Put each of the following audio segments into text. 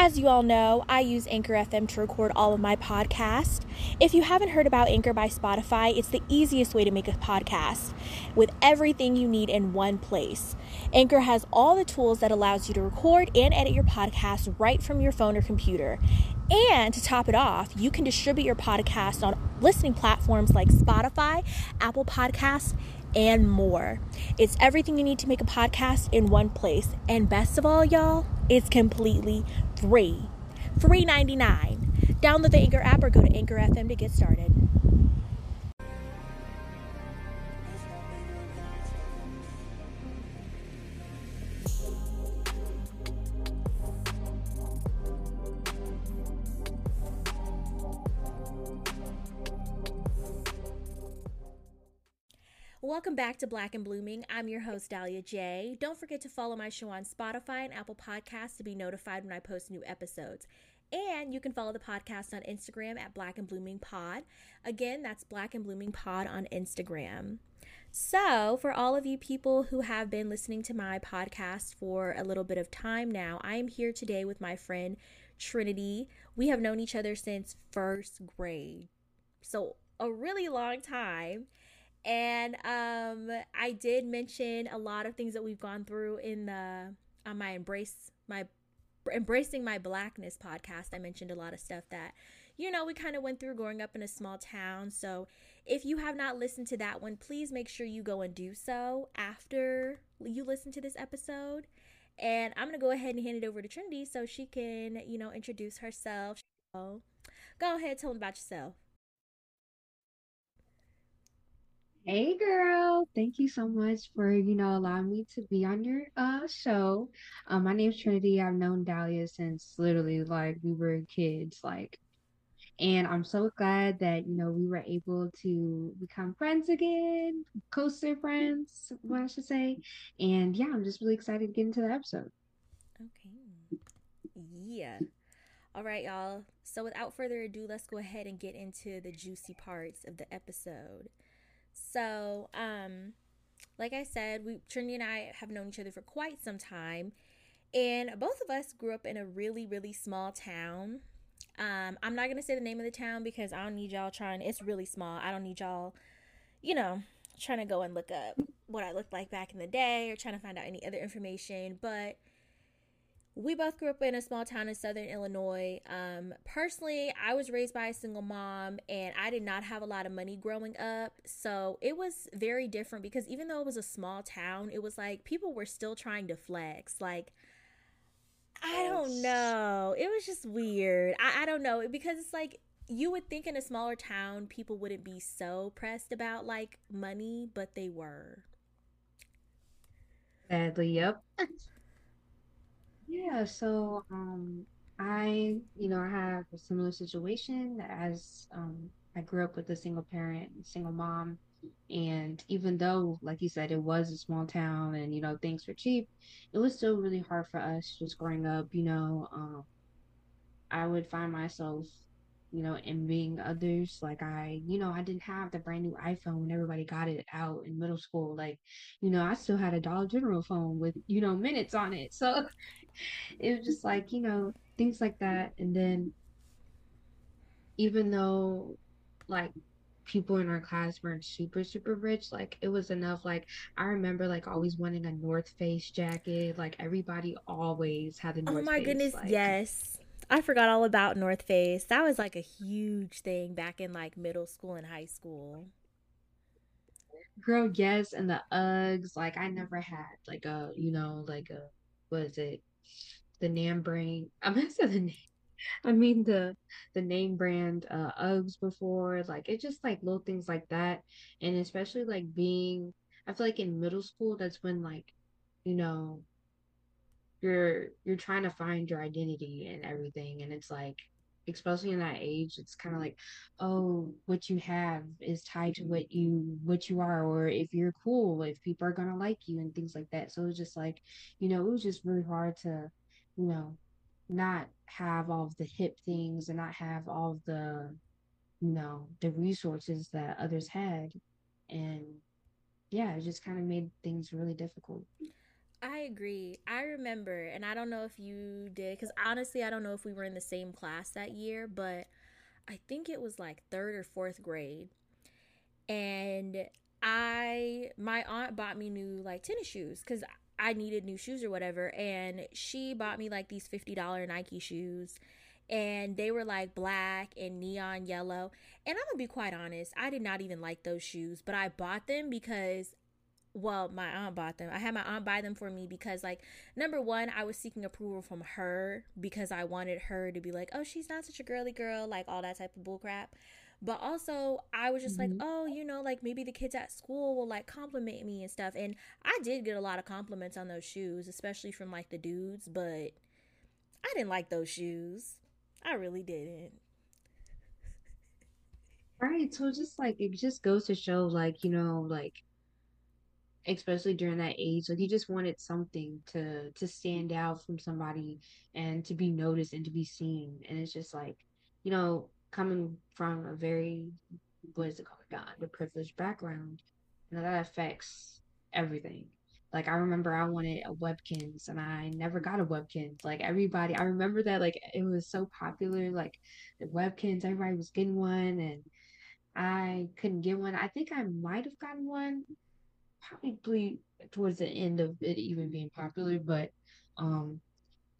As you all know, I use Anchor FM to record all of my podcasts. If you haven't heard about Anchor by Spotify, it's the easiest way to make a podcast with everything you need in one place. Anchor has all the tools that allows you to record and edit your podcast right from your phone or computer. And to top it off, you can distribute your podcast on listening platforms like Spotify, Apple Podcasts, and more. It's everything you need to make a podcast in one place. And best of all, y'all, it's completely free. Free 99. Download the Anchor app or go to Anchor FM to get started. Welcome back to Black and Blooming. I'm your host, Dahlia J. Don't forget to follow my show on Spotify and Apple Podcasts to be notified when I post new episodes. And you can follow the podcast on Instagram at Black and Blooming Pod. Again, that's Black and Blooming Pod on Instagram. So, for all of you people who have been listening to my podcast for a little bit of time now, I am here today with my friend Trinity. We have known each other since first grade. So, a really long time. And um, I did mention a lot of things that we've gone through in the on my embrace my embracing my blackness podcast. I mentioned a lot of stuff that you know we kind of went through growing up in a small town. So if you have not listened to that one, please make sure you go and do so after you listen to this episode. And I'm gonna go ahead and hand it over to Trinity so she can you know introduce herself. Go ahead, tell them about yourself. Hey girl, thank you so much for, you know, allowing me to be on your uh show. Um, my name's Trinity. I've known Dahlia since literally like we were kids, like, and I'm so glad that, you know, we were able to become friends again, closer friends, what I should say. And yeah, I'm just really excited to get into the episode. Okay. Yeah. All right, y'all. So without further ado, let's go ahead and get into the juicy parts of the episode. So, um, like I said, we Trinity and I have known each other for quite some time, and both of us grew up in a really, really small town. Um, I'm not gonna say the name of the town because I don't need y'all trying. It's really small. I don't need y'all, you know, trying to go and look up what I looked like back in the day or trying to find out any other information. But we both grew up in a small town in southern Illinois. Um, personally, I was raised by a single mom and I did not have a lot of money growing up. So it was very different because even though it was a small town, it was like people were still trying to flex. Like, I don't know. It was just weird. I, I don't know because it's like you would think in a smaller town people wouldn't be so pressed about like money, but they were. Sadly, yep. Yeah, so um I, you know, I have a similar situation as um I grew up with a single parent, single mom, and even though, like you said, it was a small town and you know things were cheap, it was still really hard for us just growing up, you know. Um I would find myself, you know, envying others. Like I, you know, I didn't have the brand new iPhone when everybody got it out in middle school. Like, you know, I still had a Dollar General phone with, you know, minutes on it. So it was just like, you know, things like that. And then even though like people in our class weren't super, super rich, like it was enough. Like I remember like always wanting a North Face jacket. Like everybody always had a oh north face. Oh my Face. goodness, Like yes. I forgot all about North Face. That was like a huge thing back in like middle school and high school. girl, yes, and the Uggs. Like I never had like a, you know, like a what is it? The name brand. I'm gonna say the name. I mean the the name brand uh Uggs before. Like it's just like little things like that. And especially like being I feel like in middle school that's when like, you know, you're you're trying to find your identity and everything and it's like especially in that age it's kind of mm-hmm. like oh what you have is tied to mm-hmm. what you what you are or if you're cool if people are gonna like you and things like that. So it's just like you know it was just really hard to you know not have all of the hip things and not have all of the you know the resources that others had and yeah it just kind of made things really difficult I agree. I remember, and I don't know if you did, because honestly, I don't know if we were in the same class that year, but I think it was like third or fourth grade. And I, my aunt bought me new like tennis shoes because I needed new shoes or whatever. And she bought me like these $50 Nike shoes. And they were like black and neon yellow. And I'm gonna be quite honest, I did not even like those shoes, but I bought them because well, my aunt bought them. I had my aunt buy them for me because, like, number one, I was seeking approval from her because I wanted her to be like, oh, she's not such a girly girl, like all that type of bullcrap. But also, I was just like, hmm oh, you know, like maybe the kids at school will like compliment me and stuff. And I did get a lot of compliments on those shoes, especially from like the dudes, but I didn't like those shoes. I really didn't. Right. So just like it just goes to show, like, you know, like especially during that age, like he just wanted something to to stand out from somebody and to be noticed and to be seen. And it's just like, you know, coming from a very what is it called? God, the privileged background, you know, that affects everything. Like I remember I wanted a Webkinz and I never got a Webkinz. Like everybody, I remember that like it was so popular, like the Webkinz, everybody was getting one and I couldn't get one. I think I might have gotten one probably towards the end of it even being popular, but um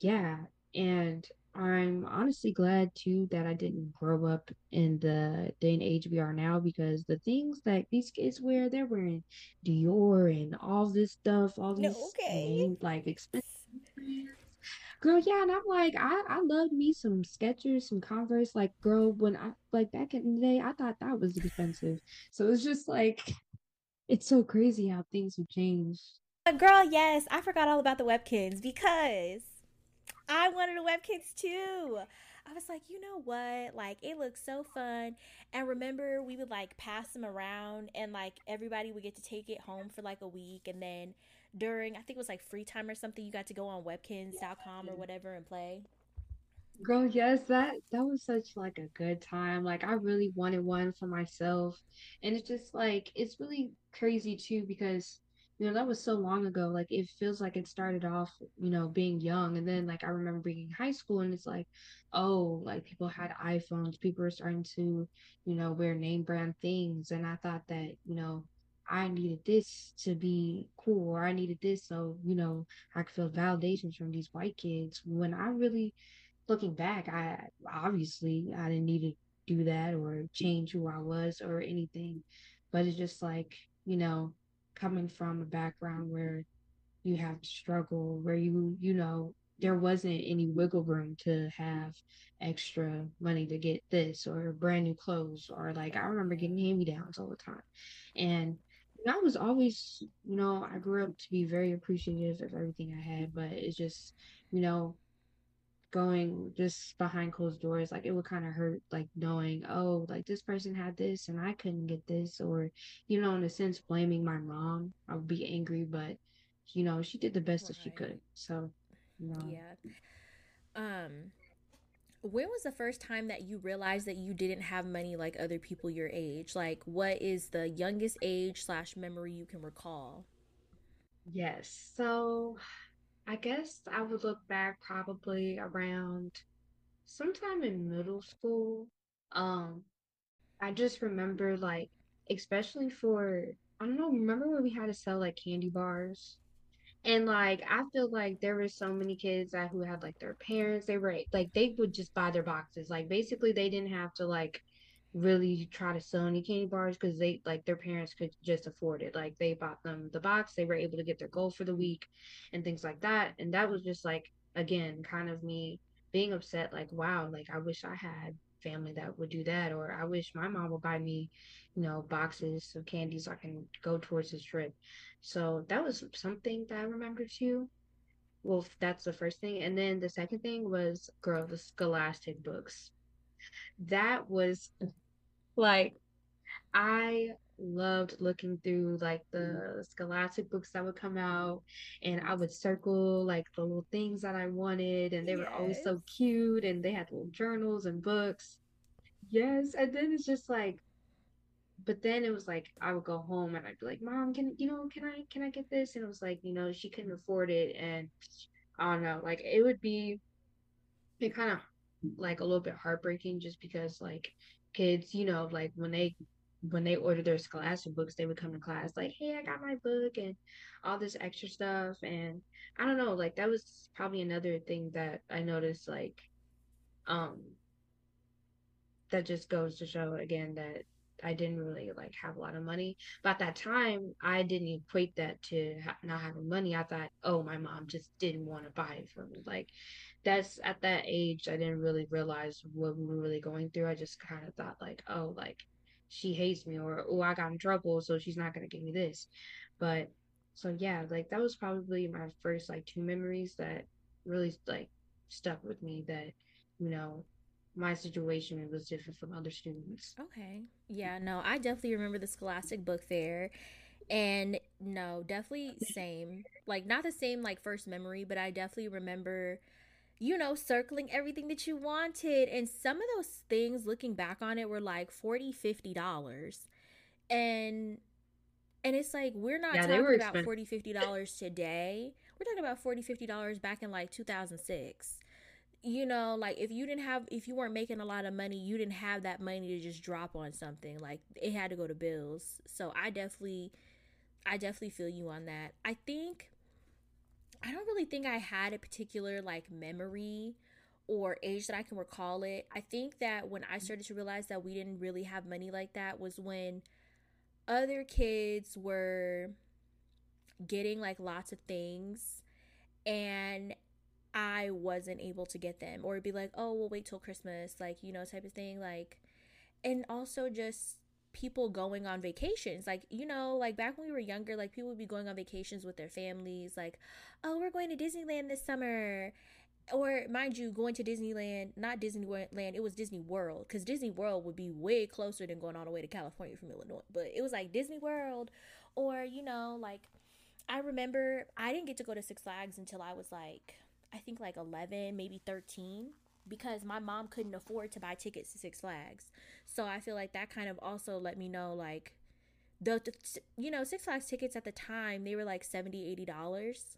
yeah, and I'm honestly glad too that I didn't grow up in the day and age we are now because the things that these kids wear, they're wearing Dior and all this stuff, all No, these okay. name like expensive. Girl, yeah, and I'm like, I I love me some Skechers, some Converse. Like, girl, when I like back in the day, I thought that was expensive. So it's just like it's so crazy how things have changed. But girl, yes, I forgot all about the Webkinz because I wanted a Webkinz too. I was like, you know what? Like, it looks so fun. And remember, we would like pass them around, and like everybody would get to take it home for like a week. And then during, I think it was like free time or something, you got to go on webkinz.com or whatever and play. Girl, yes, that that was such like a good time. Like I really wanted one for myself. And it's just like it's really crazy too because you know that was so long ago. Like it feels like it started off, you know, being young and then like I remember being in high school and it's like, oh, like people had iPhones, people were starting to, you know, wear name brand things and I thought that, you know, I needed this to be cool or I needed this so, you know, I could feel validations from these white kids when I really looking back, I obviously I didn't need to do that or change who I was or anything. But it's just like, you know, coming from a background where you have to struggle, where you, you know, there wasn't any wiggle room to have extra money to get this or brand new clothes or like I remember getting hand-me-downs all the time. And I was always, you know, I grew up to be very appreciative of everything I had, but it's just, you know, going just behind closed doors, like it would kind of hurt, like knowing, oh, like this person had this and I couldn't get this, or, you know, in a sense, blaming my mom. I would be angry, but, you know, she did the best that she could. So, you know, Yeah. Um, when was the first time that you realized that you didn't have money like other people your age? Like, what is the youngest age slash memory you can recall? yes. So I guess I would look back probably around sometime in middle school. Um, I just remember like, especially for, I don't know, remember when we had to sell like candy bars? And like I feel like there were so many kids that who had like their parents, they were like they would just buy their boxes. Like basically they didn't have to like really try to sell any candy bars because they like their parents could just afford it. Like they bought them the box, they were able to get their goal for the week and things like that. And that was just like again kind of me being upset, like, wow, like I wish I had family that would do that or I wish my mom would buy me, you know, boxes of candy so I can go towards this trip. So that was something that I remember too. Well, that's the first thing. And then the second thing was, girl, the Scholastic books. That was like, I loved looking through like mm. the Scholastic books that would come out, and I would circle like the little things that I wanted, and they were always so cute, and they had little journals and books. Yes, and then it's just like but then it was like I would go home and I'd be like, Mom, can you know, can I can I get this? And it was like, you know, she couldn't afford it and I don't know, like it would be it kind of like a little bit heartbreaking just because like kids, you know, like when they when they order their scholastic books, they would come to class like, "Hey, I got my book," and all this extra stuff. And I don't know, like that was probably another thing that I noticed, like, um, that just goes to show again that I didn't really like have a lot of money. But at that time, I didn't equate that to ha- not having money. I thought, oh, my mom just didn't want to buy it for me. Like, that's at that age, I didn't really realize what we were really going through. I just kind of thought, like, oh, like she hates me, or oh, I got in trouble, so she's not gonna give me this. But so yeah, like that was probably my first like two memories that really like stuck with me. That you know my situation was different from other students. Okay. Yeah, no, I definitely remember the Scholastic Book Fair. And no, definitely same. Like not the same like first memory, but I definitely remember you know, circling everything that you wanted. And some of those things looking back on it were like 40 50 dollars. And and it's like we're not Yeah, talking about expensive. 40 50 dollars today. We're talking about 40 50 dollars back in like 2006 you know like if you didn't have if you weren't making a lot of money you didn't have that money to just drop on something like it had to go to bills. So i definitely i definitely feel you on that. I think i don't really think i had a particular like memory or age that i can recall it. I think that when i started to realize that we didn't really have money like that was when other kids were getting like lots of things. And I wasn't able to get them, or be like, oh, we'll wait till Christmas, like, you know, type of thing. Like, and also just people going on vacations. Like, you know, like back when we were younger, like people would be going on vacations with their families, like, oh, we're going to Disneyland this summer. Or mind you, going to Disneyland, not Disneyland, it was Disney World, because Disney World would be way closer than going all the way to California from Illinois. But it was like Disney World, or, you know, like I remember I didn't get to go to Six Flags until I was like, I think like 11, maybe 13, because my mom couldn't afford to buy tickets to Six Flags. So I feel like that kind of also let me know like the, the you know, Six Flags tickets at the time, they were like 70, 80 dollars.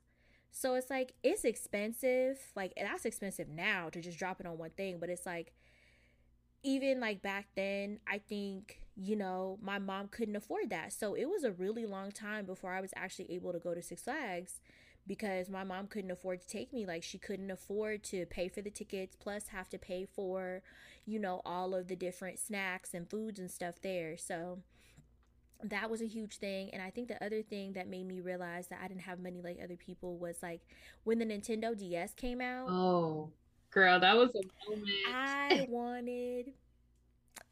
So it's like it's expensive. Like that's expensive now to just drop it on one thing, but it's like even like back then, I think, you know, my mom couldn't afford that. So it was a really long time before I was actually able to go to Six Flags because my mom couldn't afford to take me. Like, she couldn't afford to pay for the tickets, plus have to pay for, you know, all of the different snacks and foods and stuff there. So that was a huge thing. And I think the other thing that made me realize that I didn't have money like other people was like when the Nintendo DS came out. Oh, girl, that was a moment. I wanted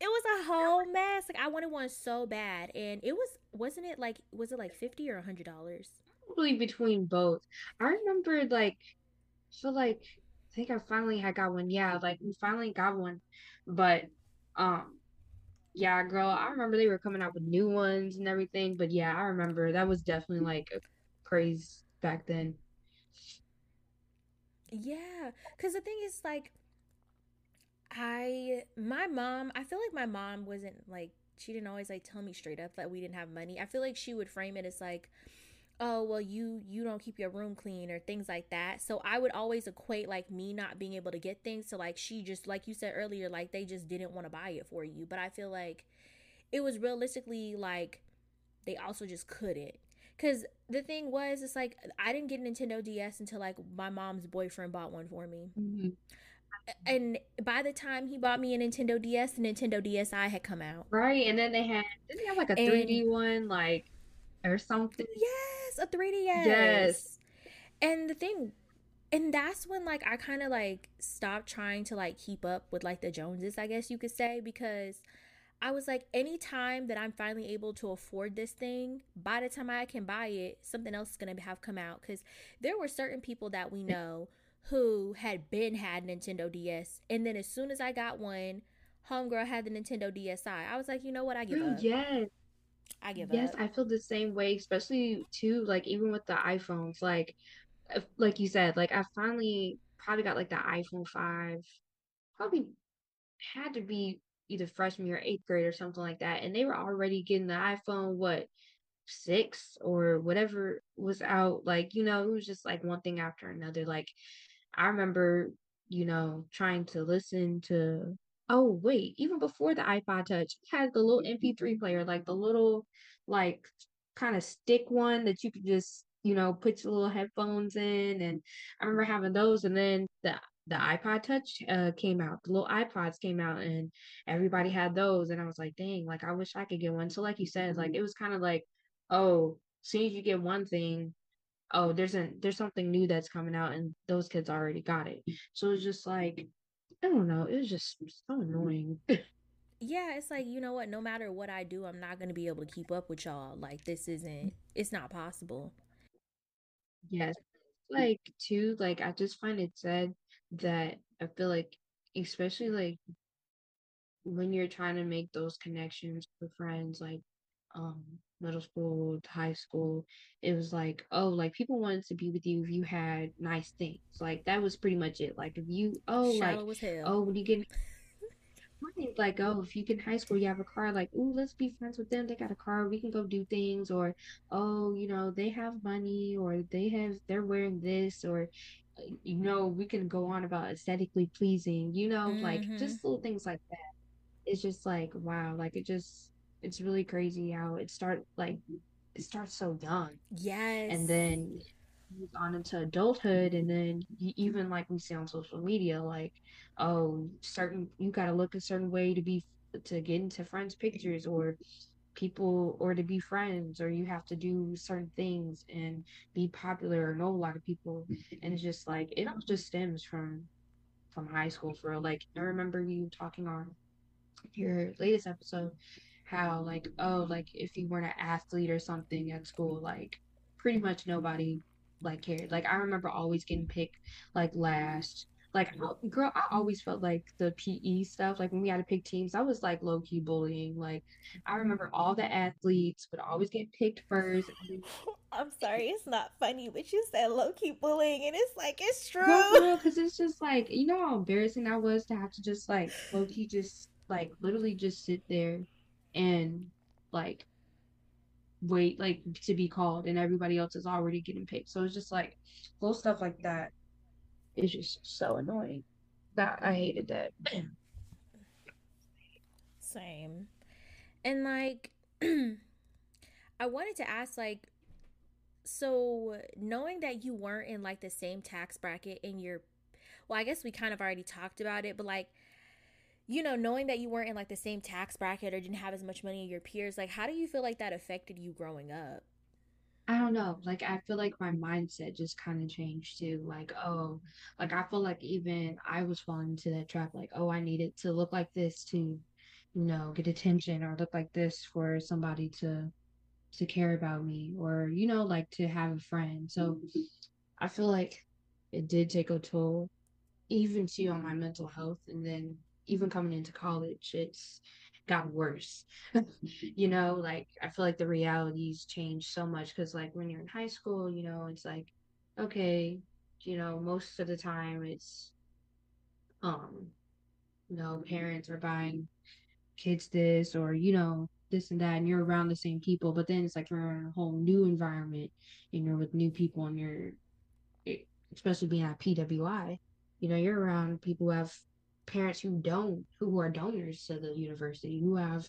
it was a whole mess. Like I wanted one so bad, and it was wasn't it like was it like fifty or a hundred dollars? Probably between both. I remember like feel like I think I finally had got one. Yeah, like we finally got one. But um yeah, girl, I remember they were coming out with new ones and everything. But yeah, I remember that was definitely like a craze back then. Yeah, because the thing is like I my mom. I feel like my mom wasn't like she didn't always like tell me straight up that we didn't have money. I feel like she would frame it as like oh well you you don't keep your room clean or things like that. So i would always equate like me not being able to get things to like she just like you said earlier like they just didn't want to buy it for you. But i feel like it was realistically like they also just couldn't. Because the thing was it's like i didn't get a nintendo ds until like my mom's boyfriend bought one for me. Mhm. and by the time he bought me a nintendo ds the nintendo dsi had come out. Right, and then they had didn't they have like a and 3D one like or something? yes a 3ds Yes. and the thing and that's when like I kind of like stopped trying to like keep up with like the Joneses, I guess you could say, because I was like, anytime that I'm finally able to afford this thing, by the time I can buy it, something else is gonna have come out. Because there were certain people that we know who had been had Nintendo DS, and then as soon as I got one, homegirl had the Nintendo DSi. I was like, you know what? I give Girl, up. yes. I give Yes, up. I feel the same way, especially too, like even with the iPhones. Like if- like you said, like I finally probably got like the iPhone 5. Probably had to be. either freshman or eighth grade or something like that, and they were already getting the iPhone what six or whatever was out. Like you know, it was just like one thing after another. Like I remember, you know, trying to listen to. Oh wait, even before the iPod Touch, it had the little mm-hmm. MP3 player, like the little like kind of stick one that you could just you know put your little headphones in and i remember mm-hmm. having those and then the the ipod touch uh, came out the little ipods came out and everybody had those and i was like dang like i wish i could get one. So like you said like mm-hmm. it was kind of like oh as soon as you get one thing oh there's a there's something new that's coming out and those kids already got it. So it's just like i don't know it was just so annoying yeah, it's like, you know what, no matter what I do, I'm not going to be able to keep up with y'all. Like, this isn't, it's not possible. Yes. Like, too, like, I just find it sad that I feel like, especially like when you're trying to make those connections with friends, like, um, middle school to high school, it was like, oh, like people wanted to be with you if you had nice things. Like, that was pretty much it. Like, if you, oh, like, Shallow hell. oh, when you get Like, oh, if you get in high school, you have a car, like, oh, let's be friends with them. They got a car, we can go do things, or oh, you know, they have money, or they have, they're wearing this, or uh, you know, we can go on about aesthetically pleasing, you know, like Mm-hmm. just little things like that. It's just like, wow, like it just, it's really crazy how it start like it starts so young. Yes. and then on into adulthood and then even like we see on social media like oh certain you got to look a certain way to be to get into friends pictures or people or to be friends or you have to do certain things and be popular or know a lot of people. And it's just like it all just stems from from high school for like i remember you talking on your latest episode how like oh like if you weren't an athlete or something at school like pretty much nobody like cared. Like i remember always getting picked like last. Like I- girl i always felt like the pe stuff like when we had to pick teams i was like low-key bullying. Like i remember all the athletes would always get picked first. I'm sorry, it's not funny, but you said low key bullying, and it's like, it's true. because it's just like you know how embarrassing i was to have to just like low-key just like literally just sit there and like wait like to be called and everybody else is already getting picked. So it's just like little stuff like that is just so annoying. That I hated that. Same. And like, I wanted to ask, like, so knowing that you weren't in like the same tax bracket in your, well, I guess we kind of already talked about it, but like, you know, knowing that you weren't in like the same tax bracket or didn't have as much money as your peers, like, how do you feel like that affected you growing up? I don't know. Like I feel like my mindset just kind of changed to Like, oh, like I feel like even I was falling into that trap. Like, oh, I needed to look like this to, you know, get attention or look like this for somebody to to care about me or, you know, like to have a friend. So I feel like it did take a toll even too on my mental health and then even coming into college it's got worse. You know like i feel like the realities change so much because like when you're in high school you know it's like okay you know most of the time it's um you know parents are buying kids this or you know this and that and you're around the same people but then it's like you're in a whole new environment and you're with new people and you're especially being at PWI, you know, you're around people who have parents who don't, who are donors to the university, who have,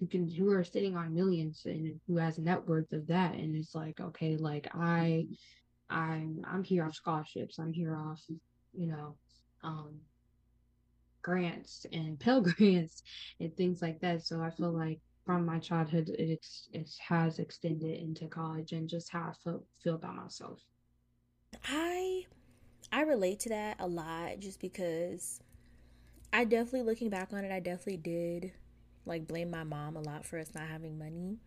who can, who are sitting on millions and who has net worth of that. And it's like, okay, like I, I'm, I'm here off scholarships. I'm here off, you know, um, grants and Pell Grants and things like that. So I feel like from my childhood, it's, it has extended into college and just how I feel, feel about myself. I I relate to that a lot just because I definitely looking back on it, I definitely did like blame my mom a lot for us not having money.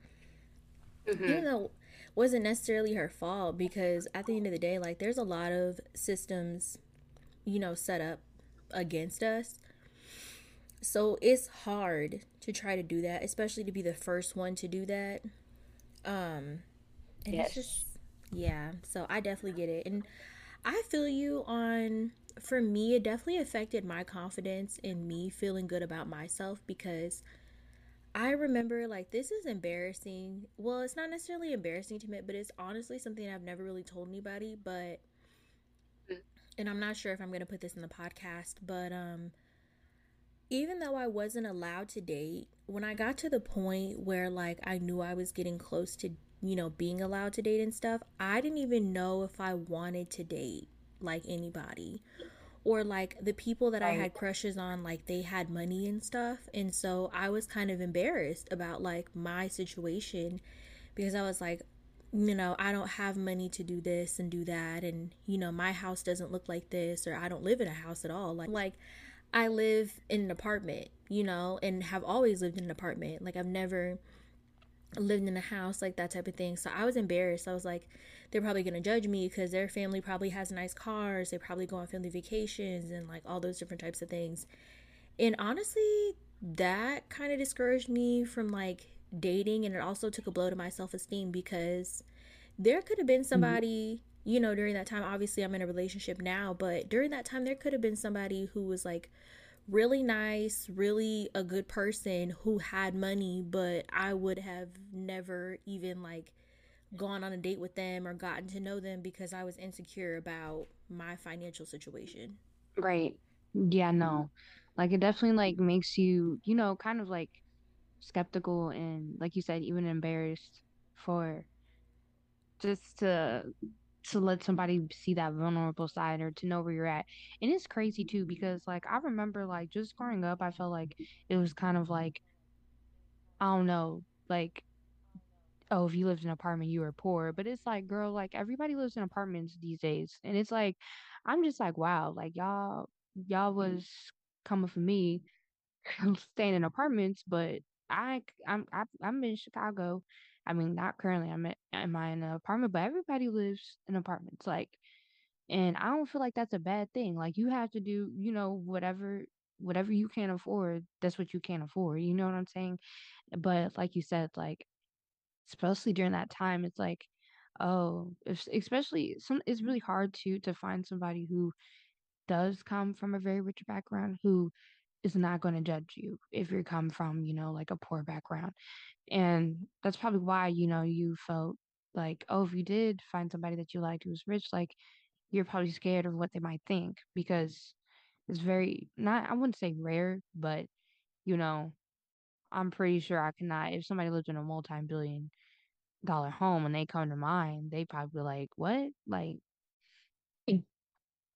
Even hmm though it wasn't necessarily her fault because at the end of the day, like there's a lot of systems, you know, set up against us. So it's hard to try to do that, especially to be the first one to do that. Um and it's just Yes. yeah, so I definitely get it. And I feel you on for me it definitely affected my confidence in me feeling good about myself because I remember like this is embarrassing. Well, it's not necessarily embarrassing to admit, but it's honestly something I've never really told anybody, but and I'm not sure if I'm going to put this in the podcast, but um even though I wasn't allowed to date, when I got to the point where like I knew I was getting close to, you know, being allowed to date and stuff, I didn't even know if I wanted to date like anybody. Or like the people that I had crushes on, like they had money and stuff. And so I was kind of embarrassed about like my situation because I was like, you know, I don't have money to do this and do that. And, you know, my house doesn't look like this, or I don't live in a house at all. Like, like I live in an apartment, you know, and have always lived in an apartment. Like I've never lived in a house, like that type of thing. So I was embarrassed. I was like, they're probably gonna judge me because their family probably has nice cars. They probably go on family vacations and like all those different types of things. And honestly, that kind of discouraged me from like dating, and it also took a blow to my self esteem because there could have been mm-hmm. somebody you know, during that time, obviously I'm in a relationship now, but during that time, there could have been somebody who was like really nice, really a good person who had money, but I would have never even like gone on a date with them or gotten to know them because I was insecure about my financial situation. Right. Yeah, no. Like it definitely like makes you, you know, kind of like skeptical and like you said, even embarrassed for just to to let somebody see that vulnerable side or to know where you're at. And it's crazy too because like I remember like just growing up, I felt like it was kind of like I don't know, like oh, if you lived in an apartment, you were poor. But it's like, girl, like everybody lives in apartments these days. And it's like I'm just like, wow, like y'all y'all mm-hmm. was coming for me staying in apartments, but I I'm I, I'm in Chicago. I mean, not currently. I'm at, am I in an apartment, but everybody lives in apartments. Like, and I don't feel like that's a bad thing. Like, you have to do, you know, whatever whatever you can't afford. That's what you can't afford. You know what I'm saying? But like you said, like especially during that time, it's like, oh, if, especially some, it's really hard to to find somebody who does come from a very rich background who is not going to judge you if you come from, you know, like a poor background. And that's probably why, you know, you felt like, oh, if you did find somebody that you liked who was rich, like you're probably scared of what they might think because it's very not I wouldn't say rare, but you know, I'm pretty sure I cannot if somebody lived in a multi-billion dollar home and they come to mine, they probably be like, What? Like mm.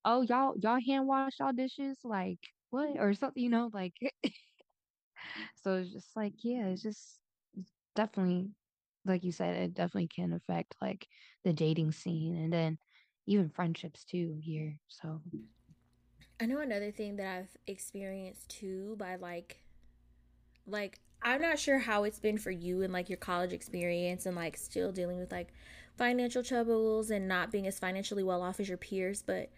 oh y'all y'all hand wash y'all dishes? Like what? Or something, you know, like so it's just like, yeah, it's just definitely like you said, it definitely can affect like the dating scene and then even friendships too here. So I know another thing that I've experienced too by like like I'm not sure how it's been for you and like your college experience and like still dealing with like financial troubles and not being as financially well off as your peers, but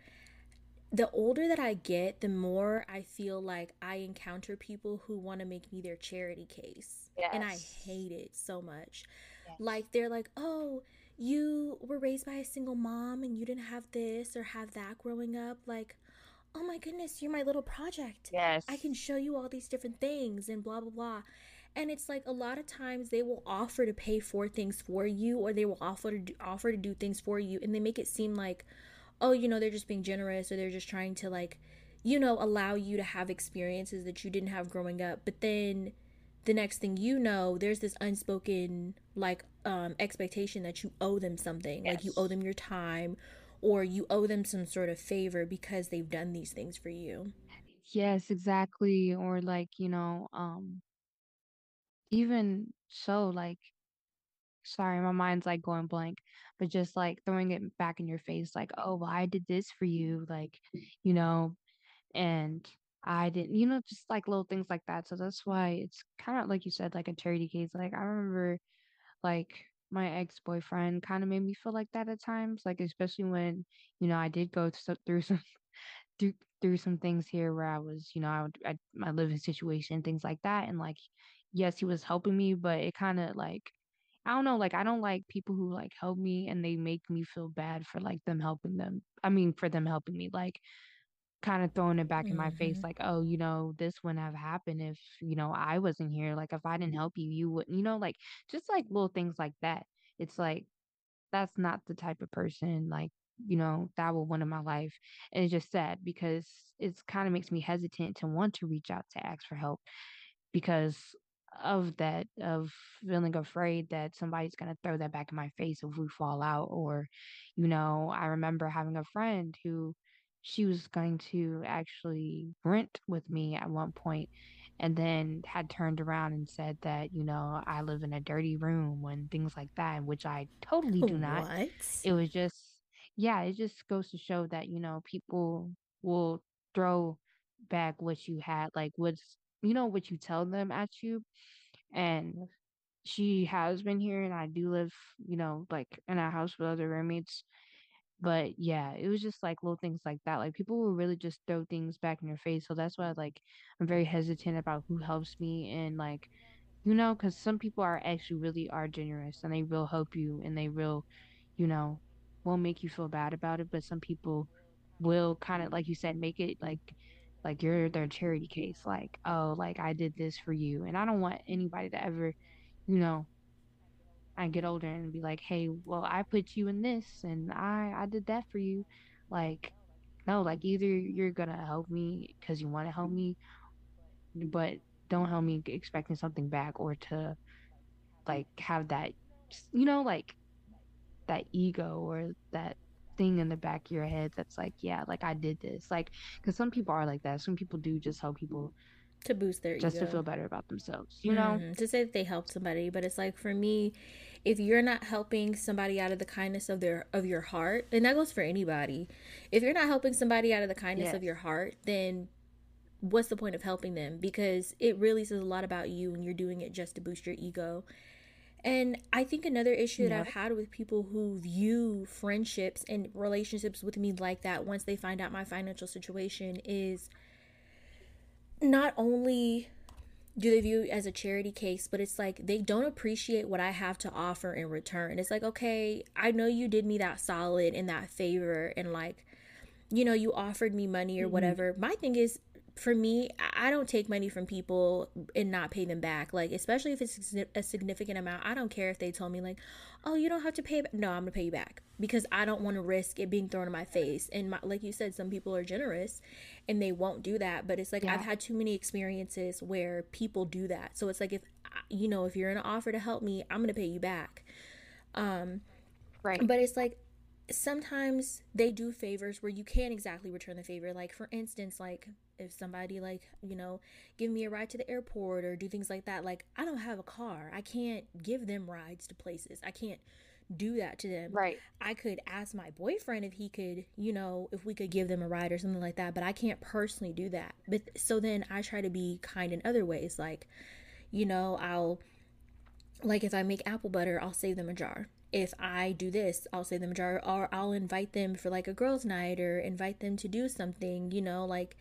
the older that I get, the more I feel like I encounter people who want to make me their charity case. And I hate it so much. Yes. Like, they're like, oh, you were raised by a single mom and you didn't have this or have that growing up. Like, oh my goodness, you're my little project. Yes. I can show you all these different things and blah, blah, blah. And it's like a lot of times they will offer to pay for things for you or they will offer to do, offer to do things for you and they make it seem like oh, you know, they're just being generous or they're just trying to like, you know, allow you to have experiences that you didn't have growing up. But then the next thing you know, there's this unspoken like um expectation that you owe them something. Like you owe them your time or you owe them some sort of favor because they've done these things for you. Yes, exactly. Or like, you know, um even so like sorry, my mind's like going blank, but just like throwing it back in your face like, "Oh, well, I did this for you." Like, you know, and I didn't, you know, just like little things like that. So that's why it's kind of like you said, like a charity case. Like I remember like my ex-boyfriend kind of made me feel like that at times, like especially when, you know, I did go through some through through some things here where I was, you know, I would I, my living situation, things like that, and like yes, he was helping me, but it kind of like I don't know, like I don't like people who like help me and they make me feel bad for like them helping them. I mean, for them helping me, like kind of throwing it back in my face, Mm-hmm. like, oh, you know, this wouldn't have happened if, you know, I wasn't here. Like if I didn't help you, you wouldn't, you know, like just like little things like that. It's like that's not the type of person like, you know, that will win in my life. And it's just sad because it's kind of makes me hesitant to want to reach out to ask for help because of that of feeling afraid that somebody's going to throw that back in my face if we fall out or you know i remember having a friend who she was going to actually rent with me at one point and then had turned around and said that you know i live in a dirty room and things like that which i totally do not What? it was just yeah it just goes to show that you know people will throw back what you had like what's you know what you tell them at you and she has been here and I do live, you know, like in a house with other roommates. But yeah, it was just like little things like that. Like people will really just throw things back in your face. So that's why like I'm very hesitant about who helps me and like you know, because some people are actually really are generous and they will help you and they will, you know, won't make you feel bad about it. But some people will kind of, like you said, make it like like you're their charity case. Like, oh, like I did this for you. And I don't want anybody to ever, you know, I get older and be like, hey, well, I put you in this and I I did that for you. Like, no, like either you're gonna help me because you want to help me, but don't help me expecting something back or to like have that you know like that ego or that thing in the back of your head that's like yeah like i did this like because some people are like that some people do just help people To boost their just to feel better about themselves you know? Mhm, to say that they helped somebody but it's like for me if you're not helping somebody out of the kindness of their of your heart and that goes for anybody. If you're not helping somebody out of the kindness of your heart then what's the point of helping them? Because it really says a lot about you when you're doing it just to boost your ego. And i think another issue that i've had with people who view friendships and relationships with me like that once they find out my financial situation is not only do they view it as a charity case, but it's like they don't appreciate what I have to offer in return. It's like, okay, I know you did me that solid and that favor, and like, you know, you offered me money or hmm whatever. My thing is, for me, I don't take money from people and not pay them back. Like, especially if it's a significant amount, I don't care if they told me, like, oh, you don't have to pay. Back. No, I'm gonna pay you back because I don't want to risk it being thrown in my face. And my, like you said, some people are generous and they won't do that. But it's like I've had too many experiences where people do that. So it's like if you know if you're in an offer to help me, I'm gonna pay you back. Um, right but it's like sometimes they do favors where you can't exactly return the favor. Like for instance, like if somebody like, you know, give me a ride to the airport or do things like that, like I don't have a car. I can't give them rides to places. I can't do that to them. right I could ask my boyfriend if he could, you know, if we could give them a ride or something like that, but I can't personally do that. But so then I try to be kind in other ways like, you know, I'll like if I make apple butter, I'll save them a jar. If I do this, I'll save them a jar or I'll invite them for like a girls' night or invite them to do something, you know, like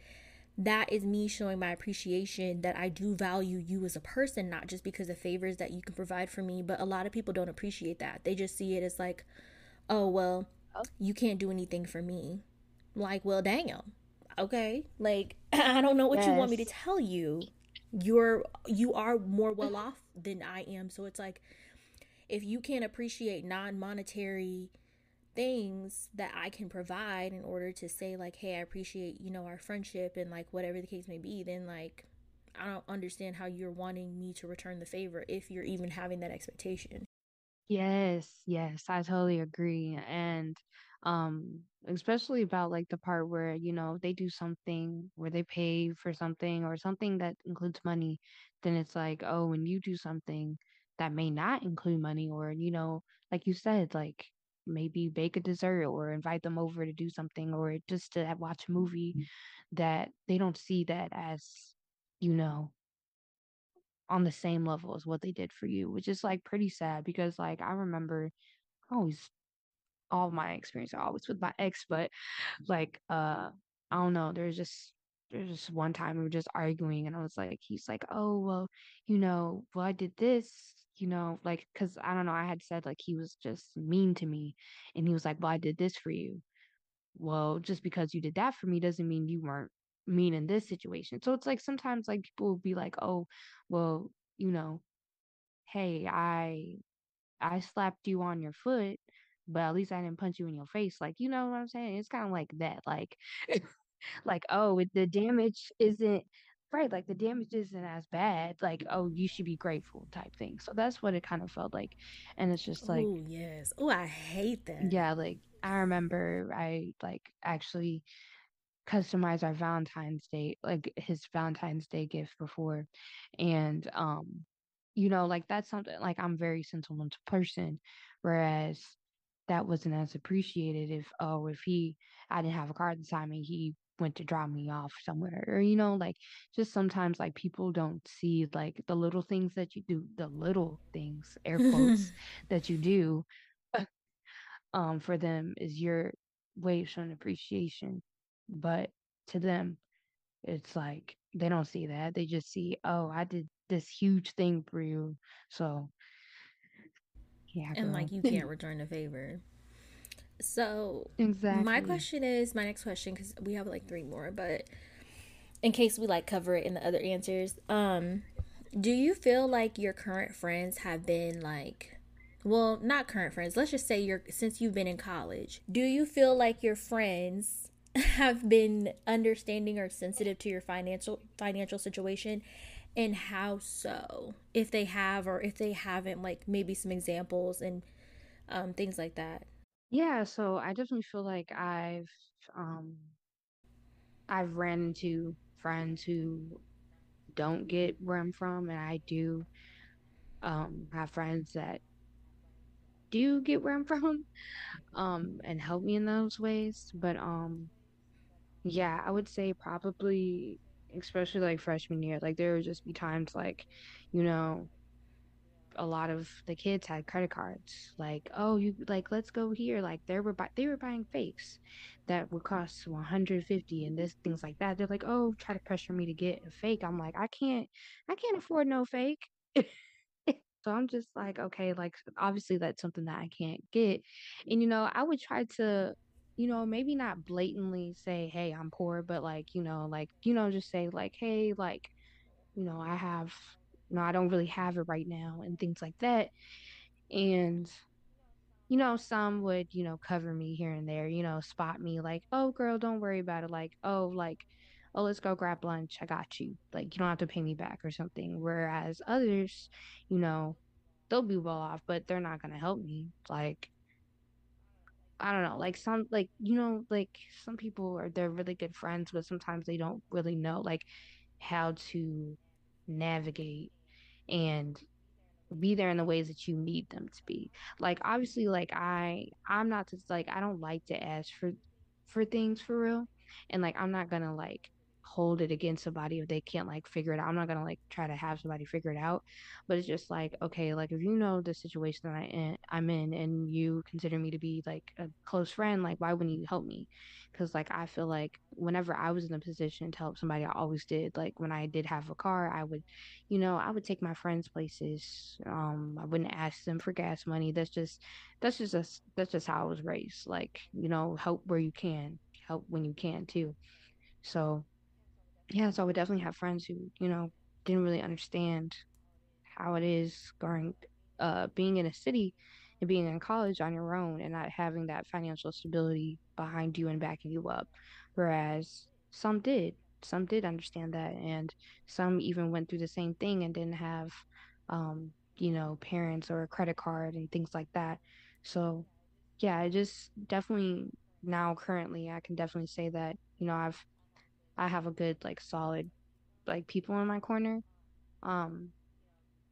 that is me showing my appreciation that I do value you as a person, not just because of favors that you can provide for me. But a lot of people don't appreciate that. They just see it as like, oh, well, Oh, you can't do anything for me. Like, well, damn. Okay. Like, I don't know what you want me to tell you. You're you are more well off than I am. So it's like if you can't appreciate non-monetary things that I can provide in order to say like, "Hey, I appreciate, you know, our friendship and like whatever the case may be," then like I don't understand how you're wanting me to return the favor if you're even having that expectation. Yes, yes, I totally agree. And um especially about like the part where, you know, they do something where they pay for something or something that includes money, then it's like, oh, when you do something that may not include money or, you know, like you said, like maybe bake a dessert or invite them over to do something or just to have- watch a movie that they don't see that as, you know, on the same level as what they did for you, which is like pretty sad because like I remember always all my experience always with my ex, but like uh I don't know, there's just there's just one time we were just arguing and I was like, he's like, oh, well, you know, well, I did this, you know, like, cause I don't know, I had said like he was just mean to me. And he was like, well, I did this for you. Well, just because you did that for me doesn't mean you weren't mean in this situation. So it's like sometimes like people will be like, oh, well, you know, hey, I I slapped you on your foot, but at least I didn't punch you in your face. Like, you know what I'm saying? It's kind of like that. Like, like, oh, the damage isn't right. Like, the damage isn't as bad. Like, oh, you should be grateful type thing. So that's what it kind of felt like. And it's just like, Oh, yes. Oh, I hate that. yeah, like, I remember I like actually customized our Valentine's Day, like his Valentine's Day gift before. And um, you know, like that's something like I'm very sentimental person, whereas that wasn't as appreciated if oh if he I didn't have a card the time and he went to drop me off somewhere or you know like just sometimes like people don't see like the little things that you do the little things air quotes that you do um for them is your way of showing appreciation. But to them it's like they don't see that. They just see oh i did this huge thing for you. So yeah and girl. like you can't return the favor. So, exactly. my question is my next question because we have like three more, but in case we like cover it in the other answers, um, do you feel like your current friends have been like, well, not current friends, let's just say you're since you've been in college, do you feel like your friends have been understanding or sensitive to your financial financial situation? And how so? If they have or if they haven't like maybe some examples and um things like that yeah so i definitely feel like i've um i've ran into friends who don't get where i'm from and i do um have friends that do get where i'm from um and help me in those ways but um Yeah, I would say probably, especially like freshman year, like there would just be times like, you know, a lot of the kids had credit cards. Like, oh, you like let's go here. Like they were buy they were buying fakes that would cost 150 and this things like that. They're like, oh, try to pressure me to get a fake. I'm like, I can't, I can't afford no fake. So I'm just like, okay, like obviously that's something that I can't get. And you know, I would try to, you know, maybe not blatantly say, hey, I'm poor, but like, you know, like, you know, just say like, hey, like, you know, I have, you know, I don't really have it right now and things like that. And, you know, some would, you know, cover me here and there, you know, spot me like, oh, girl, don't worry about it. Like, oh, like, oh, let's go grab lunch. I got you. Like, you don't have to pay me back or something. Whereas others, you know, they'll be well off, but they're not gonna help me. Like, I don't know, like some like you know, like some people are they're really good friends, but sometimes they don't really know like how to navigate and be there in the ways that you need them to be. Like obviously like I I'm not just like I don't like to ask for for things for real. And like I'm not gonna like hold it against somebody if they can't like figure it out. I'm not gonna like try to have somebody figure it out. But it's just like, okay, like if you know the situation that I in, I'm in and you consider me to be like a close friend, like why wouldn't you help me? Because like I feel like whenever I was in a position to help somebody, I always did. Like when I did have a car, I would you know, I would take my friends places. Um, I wouldn't ask them for gas money. That's just that's just us that's just how I was raised. Like, you know, help where you can, help when you can too. So yeah, so I would definitely have friends who, you know, didn't really understand how it is going uh being in a city and being in college on your own and not having that financial stability behind you and backing you up. Whereas some did. Some did understand that and some even went through the same thing and didn't have um, you know, parents or a credit card and things like that. So yeah, I just definitely now currently I can definitely say that, you know, I've I have a good like solid like people in my corner. Um,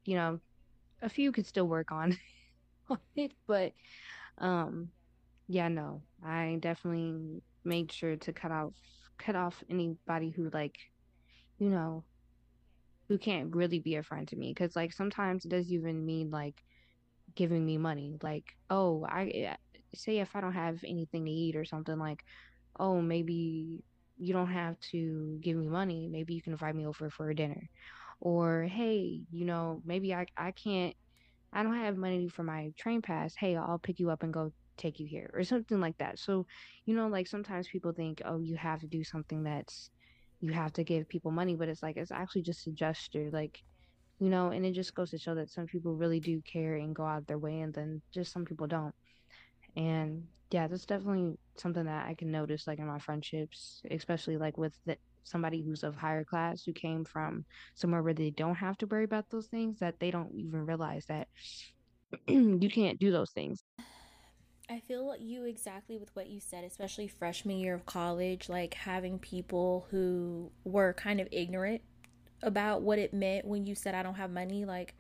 you know, a few could still work on on it, but um yeah, no. I definitely made sure to cut off cut off anybody who like, you know, who can't really be a friend to me because like sometimes it doesn't even mean like giving me money. Like, oh, I eh, say if I don't have anything to eat or something like, oh, maybe you don't have to give me money. Maybe you can invite me over for a dinner. Or, hey, you know, maybe I, I can't, I don't have money for my train pass. Hey, I'll pick you up and go take you here or something like that. So, you know, like sometimes people think, oh, you have to do something that's, you have to give people money, but it's like, it's actually just a gesture. Like, you know, and it just goes to show that some people really do care and go out their way, and then just some people don't. And yeah, that's definitely something that I can notice, like in my friendships, especially like with the, somebody who's of higher class who came from somewhere where they don't have to worry about those things, that they don't even realize that you can't do those things. I feel you exactly with what you said, especially freshman year of college, like having people who were kind of ignorant about what it meant when you said I don't have money. Like,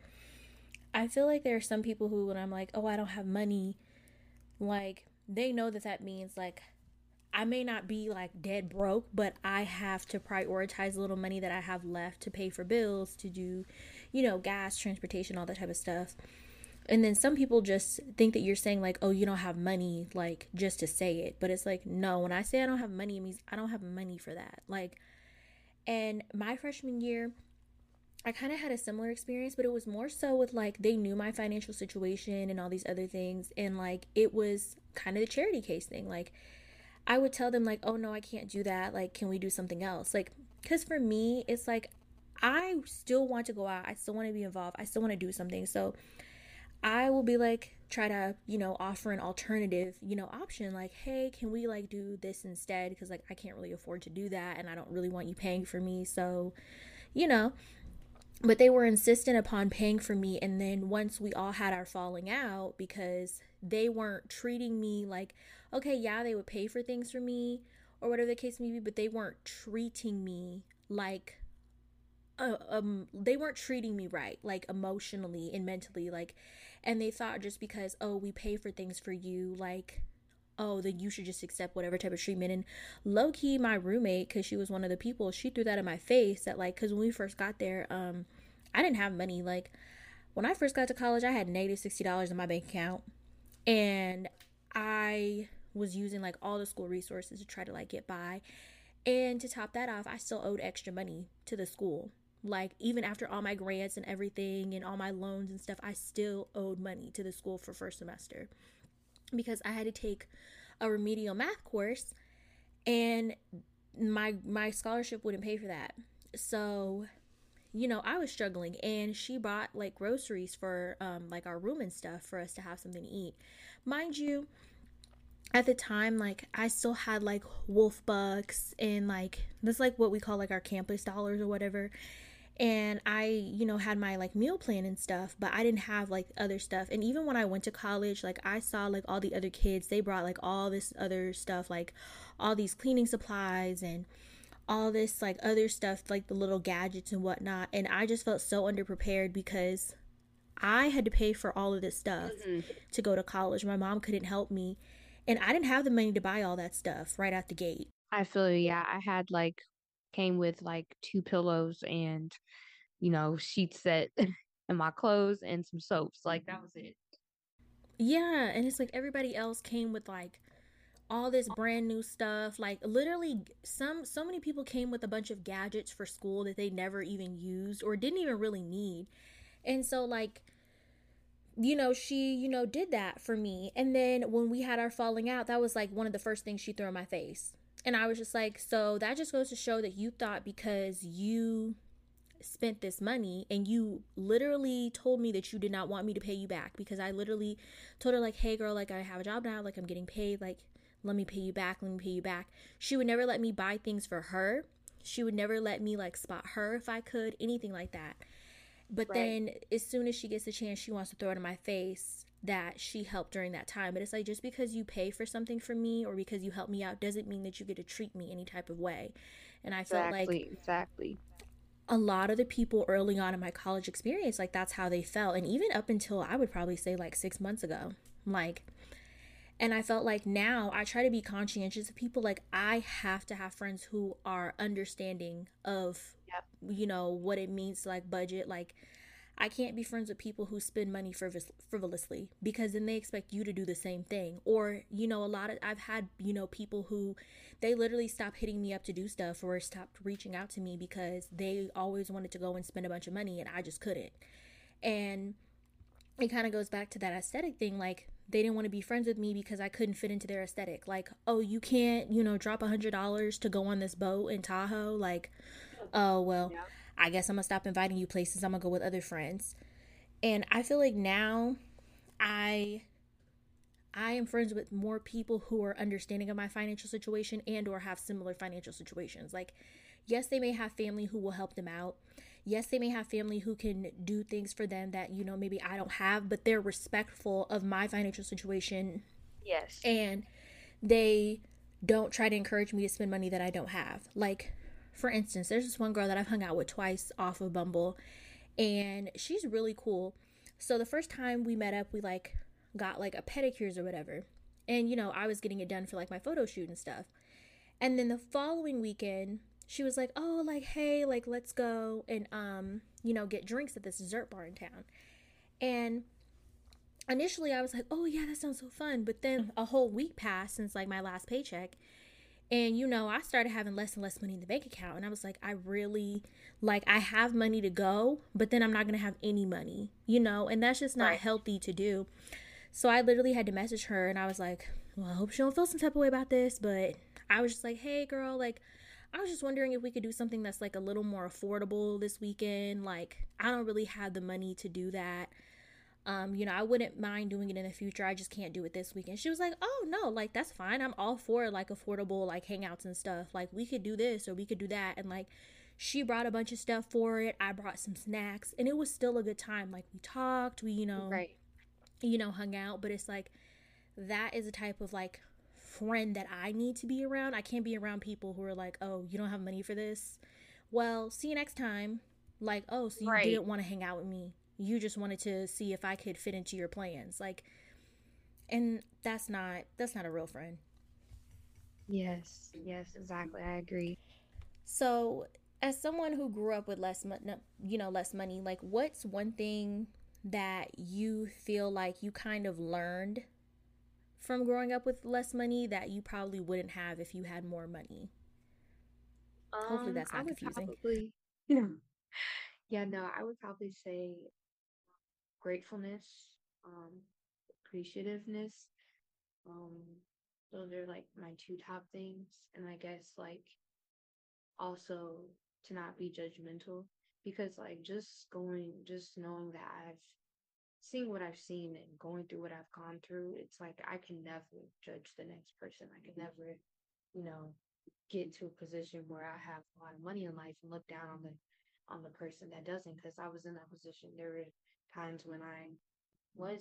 I feel like there are some people who, when I'm like, oh, I don't have money, like, they know that that means, like, I may not be like dead broke, but I have to prioritize a little money that I have left to pay for bills, to do, you know, gas, transportation, all that type of stuff. And then some people just think that you're saying, like, oh, you don't have money, like, just to say it. But it's like, no, when I say I don't have money, it means I don't have money for that. Like, and my freshman year, I kind of had a similar experience, but it was more so with like they knew my financial situation and all these other things. And like it was kind of the charity case thing. Like I would tell them, like, oh no, I can't do that. Like, can we do something else? Like, because for me, it's like I still want to go out. I still want to be involved. I still want to do something. So I will be like, try to, you know, offer an alternative, you know, option like, hey, can we like do this instead? Because like I can't really afford to do that and I don't really want you paying for me. So, you know, but they were insistent upon paying for me. And then once we all had our falling out, because they weren't treating me like, okay, yeah, they would pay for things for me or whatever the case may be, but they weren't treating me like uh, um they weren't treating me right like emotionally and mentally like and they thought just because oh we pay for things for you like oh then you should just accept whatever type of treatment and low key my roommate because she was one of the people she threw that in my face that like because when we first got there um i didn't have money. Like when i first got to college i had negative $60 in my bank account. And i was using like all the school resources to try to like get by. And to top that off i still owed extra money to the school. Like even after all my grants and everything and all my loans and stuff, I still owed money to the school for first semester. Because I had to take a remedial math course and my my scholarship wouldn't pay for that. So, you know, I was struggling and she bought like groceries for um like our room and stuff for us to have something to eat. Mind you, at the time like i still had like wolf bucks and like that's like what we call like our campus dollars or whatever and I, you know, had my like meal plan and stuff, but I didn't have like other stuff. And even when I went to college, like I saw like all the other kids, they brought like all this other stuff, like all these cleaning supplies and all this like other stuff, like the little gadgets and whatnot. And I just felt so underprepared because I had to pay for all of this stuff mm-hmm. to go to college. My mom couldn't help me. And I didn't have the money to buy all that stuff right out the gate. I feel yeah. I had like came with like two pillows and you know sheet set and my clothes and some soaps like that was it yeah and it's like everybody else came with like all this brand new stuff. Like literally some so many people came with a bunch of gadgets for school that they never even used or didn't even really need. And so like you know she you know did that for me. And then when we had our falling out that was like one of the first things she threw in my face. And I was just like, so that just goes to show that you thought because you spent this money and you literally told me that you did not want me to pay you back because I literally told her like, "Hey girl, like I have a job now, like I'm getting paid, like let me pay you back, let me pay you back." She would never let me buy things for her. She would never let me like spot her if I could, anything like that. But right. then as soon as she gets the chance, she wants to throw it in my face that she helped during that time. But it's like just because you pay for something for me or because you help me out doesn't mean that you get to treat me any type of way. And I exactly, felt like exactly a lot of the people early on in my college experience, like that's how they felt. And even up until I would probably say like six months ago, like, and I felt like now I try to be conscientious of people. Like, I have to have friends who are understanding of, yep. you know, what it means to like budget. Like, I can't be friends with people who spend money frivol- frivolously because then they expect you to do the same thing. Or, you know, a lot of I've had, you know, people who they literally stopped hitting me up to do stuff or stopped reaching out to me because they always wanted to go and spend a bunch of money and I just couldn't. And it kind of goes back to that aesthetic thing like they didn't want to be friends with me because I couldn't fit into their aesthetic. Like, oh, you can't, you know, drop a hundred dollars to go on this boat in Tahoe. Like, oh well, yeah. I guess I'm gonna stop inviting you places. I'm gonna go with other friends. And I feel like now I I am friends with more people who are understanding of my financial situation and or have similar financial situations. Like yes, they may have family who will help them out. Yes, they may have family who can do things for them that you know maybe I don't have, but they're respectful of my financial situation. Yes. And they don't try to encourage me to spend money that I don't have. Like for instance, there's this one girl that I've hung out with twice off of Bumble, and she's really cool. So the first time we met up, we like got like a pedicures or whatever. And you know, I was getting it done for like my photo shoot and stuff. And then the following weekend, she was like, "Oh, like hey, like let's go and um, you know, get drinks at this dessert bar in town." And initially I was like, "Oh, yeah, that sounds so fun." But then a whole week passed since like my last paycheck, and you know, I started having less and less money in the bank account. And I was like, I really, like, I have money to go, but then I'm not going to have any money, you know? And that's just not right. healthy to do. So I literally had to message her and I was like, well, I hope she don't feel some type of way about this. But I was just like, hey, girl, like, I was just wondering if we could do something that's like a little more affordable this weekend. Like, I don't really have the money to do that. Um, you know, I wouldn't mind doing it in the future. I just can't do it this weekend. She was like, "Oh no, like that's fine. I'm all for like affordable like hangouts and stuff. Like we could do this or we could do that." And like she brought a bunch of stuff for it. I brought some snacks, and it was still a good time. Like we talked, we you know, right, you know, hung out. But it's like that is a type of like friend that I need to be around. I can't be around people who are like, "Oh, you don't have money for this." Well, see you next time. Like, oh, so you right. didn't want to hang out with me you just wanted to see if I could fit into your plans. Like and that's not that's not a real friend. Yes. Yes, exactly. I agree. So, as someone who grew up with less money, you know, less money, like what's one thing that you feel like you kind of learned from growing up with less money that you probably wouldn't have if you had more money? Um, Hopefully that's not confusing. Probably, you know, yeah, no, I would probably say gratefulness, um, appreciativeness. Um, those are like my two top things. And I guess like also to not be judgmental because like just going, just knowing that I've seen what I've seen and going through what I've gone through, it's like I can never judge the next person. I can never, you know, get to a position where I have a lot of money in life and look down on the on the person that doesn't because I was in that position. There were times when I was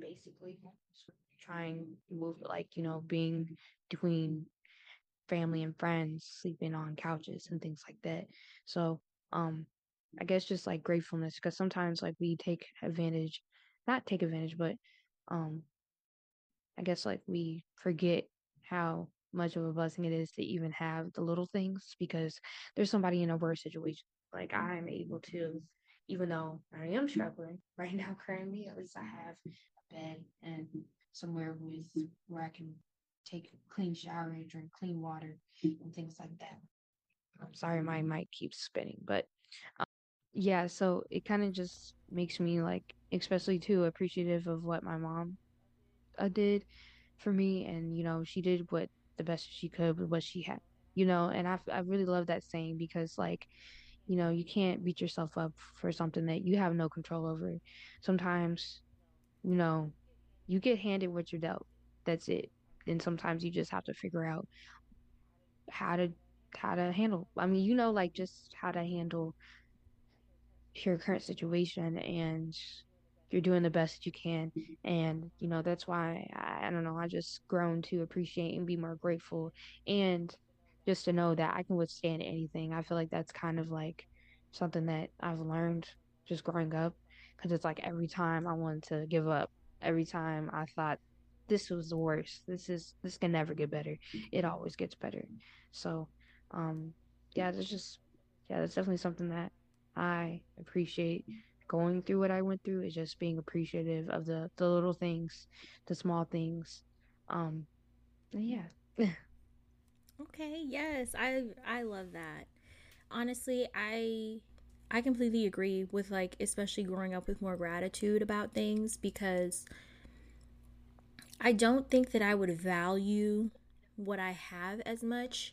basically trying to move, like, you know, being between family and friends, sleeping on couches and things like that. So, um, I guess just like gratefulness because sometimes like we take advantage, not take advantage, but um, I guess like we forget how much of a blessing it is to even have the little things because there's somebody in a worse situation. Like I'm able to even though I am struggling right now currently, at least I have a bed and somewhere with where I can take a clean shower and drink clean water and things like that. I'm sorry, my mic keeps spinning, but yeah, so it kind of just makes me like, especially too appreciative of what my mom uh, did for me, and you know, she did what the best she could with what she had, you know, and I I really love that saying because like you know, you can't beat yourself up for something that you have no control over. Sometimes, you know, you get handed what you're dealt. That's it. And sometimes you just have to figure out how to how to handle. I mean, you know, like just how to handle your current situation and you're doing the best you can and you know that's why I, I don't know i just grown to appreciate and be more grateful and just to know that I can withstand anything. I feel like that's kind of like something that I've learned just growing up because it's like every time I wanted to give up, every time I thought this was the worst, this is this can never get better. It always gets better. So, um, yeah, that's just yeah, that's definitely something that I appreciate going through what I went through is just being appreciative of the the little things, the small things. Um yeah. okay, yes. I I love that. Honestly, I I completely agree with like especially growing up with more gratitude about things because I don't think that I would value what I have as much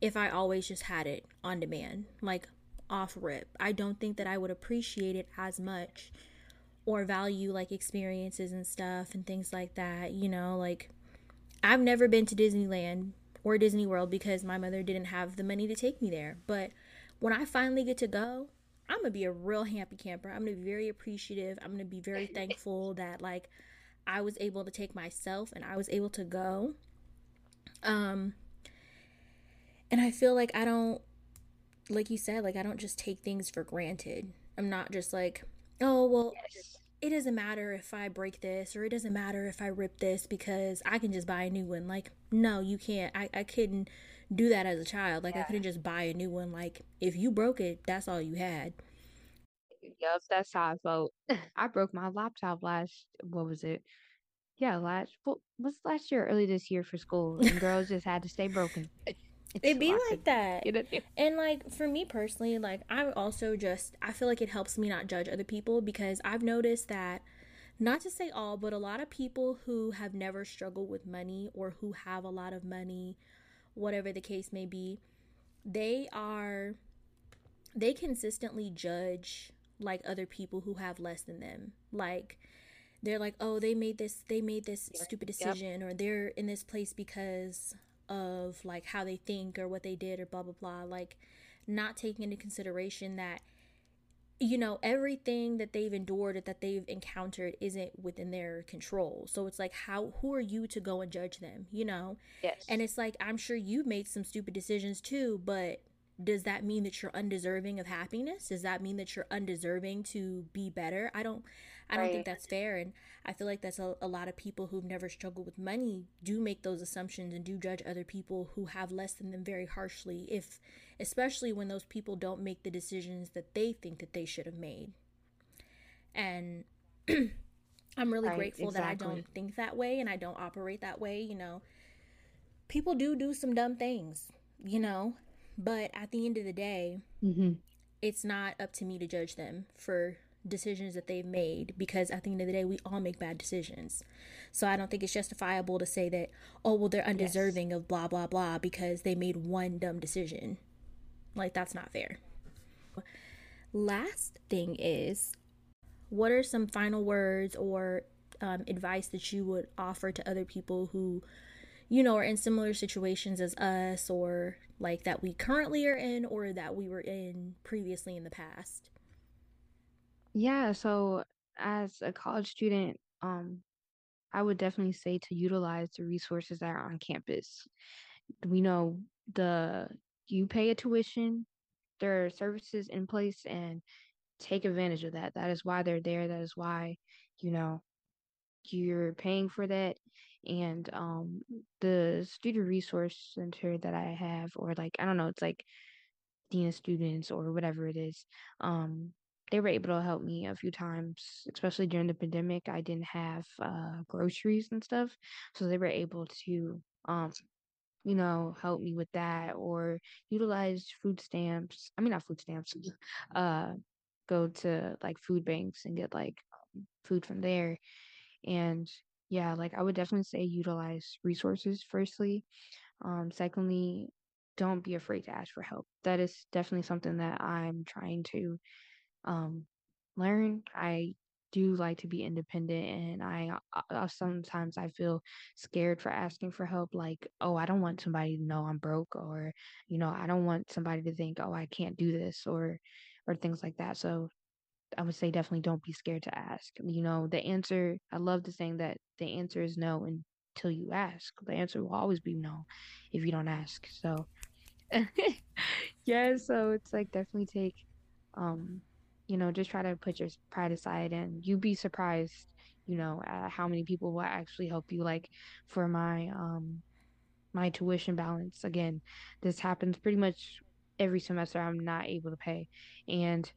if I always just had it on demand, like off rip. I don't think that I would appreciate it as much or value like experiences and stuff and things like that. You know, like I've never been to Disneyland or Disney World because my mother didn't have the money to take me there. But when I finally get to go, I'm gonna be a real happy camper. I'm gonna be very appreciative. I'm gonna be very thankful that like I was able to take myself and I was able to go. Um and I feel like I don't like you said, like I don't just take things for granted. I'm not just like, oh well yes. it doesn't matter if I break this or it doesn't matter if I rip this because I can just buy a new one. Like, no, you can't. I, I couldn't do that as a child. Like yeah. I couldn't just buy a new one. Like if you broke it, that's all you had. Yep, that's how I felt. I broke my laptop last what was it? Yeah, last what was last year, early this year for school, and girls just had to stay broken. It'd be like that. And like for me personally, like I also just I feel like it helps me not judge other people because I've noticed that not to say all, but a lot of people who have never struggled with money or who have a lot of money, whatever the case may be, they are they consistently judge like other people who have less than them. Like they're like, "Oh, they made this they made this stupid decision yep. or they're in this place because of like how they think or what they did or blah blah blah. Like not taking into consideration that you know everything that they've endured that they've encountered isn't within their control. So it's like how who are you to go and judge them you know? Yes. And it's like i'm sure you've made some stupid decisions too but does that mean that you're undeserving of happiness? Does that mean that you're undeserving to be better? I don't I don't think that's fair. And I feel like that's a, a lot of people who've never struggled with money do make those assumptions and do judge other people who have less than them very harshly, if especially when those people don't make the decisions that they think that they should have made. And I'm really right, grateful exactly. that I don't think that way and I don't operate that way, you know. People do do some dumb things, you know, but at the end of the day, mm-hmm. it's not up to me to judge them for decisions that they've made because at the end of the day we all make bad decisions. So i don't think it's justifiable to say that oh well they're undeserving yes. of blah blah blah because they made one dumb decision. Like that's not fair. Last thing is what are some final words or um, advice that you would offer to other people who you know are in similar situations as us or like that we currently are in or that we were in previously in the past yeah, so as a college student, um, I would definitely say to utilize the resources that are on campus. We know the you pay a tuition, there are services in place and take advantage of that. That is why they're there. That is why, you know, you're paying for that. And um the student resource center that I have, or like I don't know, it's like dean of students or whatever it is. Um, they were able to help me a few times, especially during the pandemic. I didn't have uh, groceries and stuff, so they were able to, um, you know, help me with that or utilize food stamps. I mean, not food stamps. Uh, go to like food banks and get like um, food from there, and yeah, like I would definitely say utilize resources firstly. Um, secondly, don't be afraid to ask for help. That is definitely something that I'm trying to um, learn. I do like to be independent and I uh, uh, sometimes I feel scared for asking for help like oh I don't want somebody to know I'm broke or you know I don't want somebody to think oh I can't do this or or things like that so I would say definitely don't be scared to ask you know the answer I love the saying that the answer is no until you ask the answer will always be no if you don't ask so yeah so it's like definitely take um you know, just try to put your pride aside and you'd be surprised, you know, how many people will actually help you. Like for my, um, my tuition balance, again, this happens pretty much every semester I'm not able to pay. And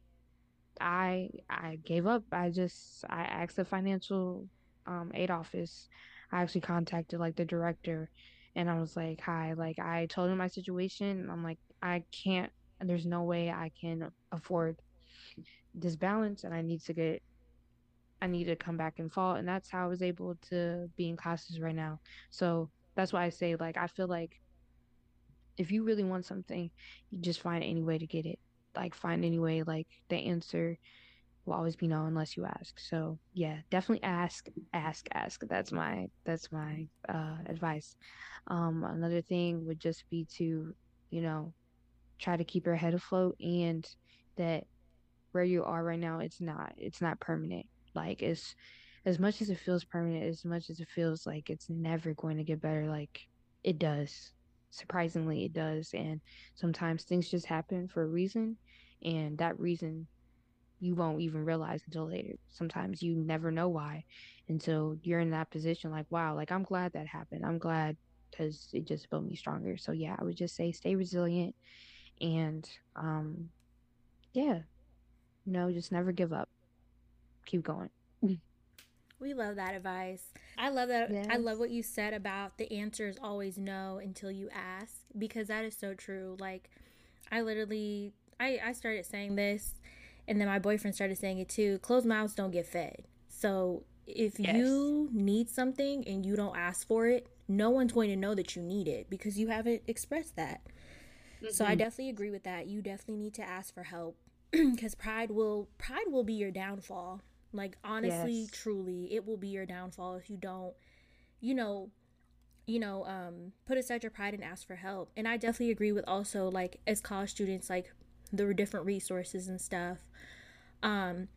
I I gave up. I just I asked the financial um aid office. I actually contacted like the director and I was like, "Hi, like I told him my situation. I'm like, I can't there's no way I can afford this balance and I need to get I need to come back in fall and that's how I was able to be in classes right now. So that's why I say like I feel like if you really want something, you just find any way to get it. Like find any way like the answer will always be no unless you ask. So yeah, definitely ask, ask, ask. That's my that's my uh advice. Um another thing would just be to, you know, try to keep your head afloat and that where you are right now it's not it's not permanent. Like it's as much as it feels permanent as much as it feels like it's never going to get better like it does. Surprisingly it does and sometimes things just happen for a reason and that reason you won't even realize until later. Sometimes you never know why until you're in that position like wow like i'm glad that happened. I'm glad because it just built me stronger. So yeah i would just say stay resilient and um yeah you know just never give up keep going we love that advice i love that yes. i love what you said about the answer is always no until you ask because that is so true like i literally i i started saying this and then my boyfriend started saying it too closed mouths don't get fed so if yes. you need something and you don't ask for it no one's going to know that you need it because you haven't expressed that Mm-hmm. So I mm-hmm. definitely agree with that. You definitely need to ask for help because pride will pride will be your downfall. Like honestly, yes. truly, it will be your downfall if you don't, you know, you know, um, put aside your pride and ask for help. And I definitely agree with also like as college students, like there were different resources and stuff. Um,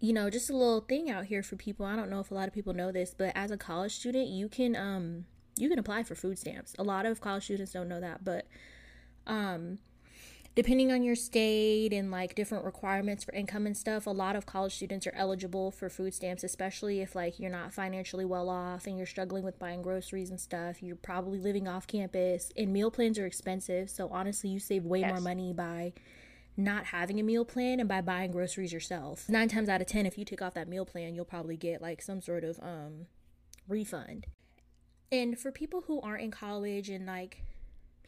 you know, just a little thing out here for people. I don't know if a lot of people know this, but as a college student, you can um you can apply for food stamps. A lot of college students don't know that, but um depending on your state and like different requirements for income and stuff, a lot of college students are eligible for food stamps, especially if like you're not financially well off and you're struggling with buying groceries and stuff. You're probably living off campus and meal plans are expensive. So honestly, you save way yes. more money by not having a meal plan and by buying groceries yourself. 9 times out of 10 if you take off that meal plan, you'll probably get like some sort of um refund. And for people who aren't in college and like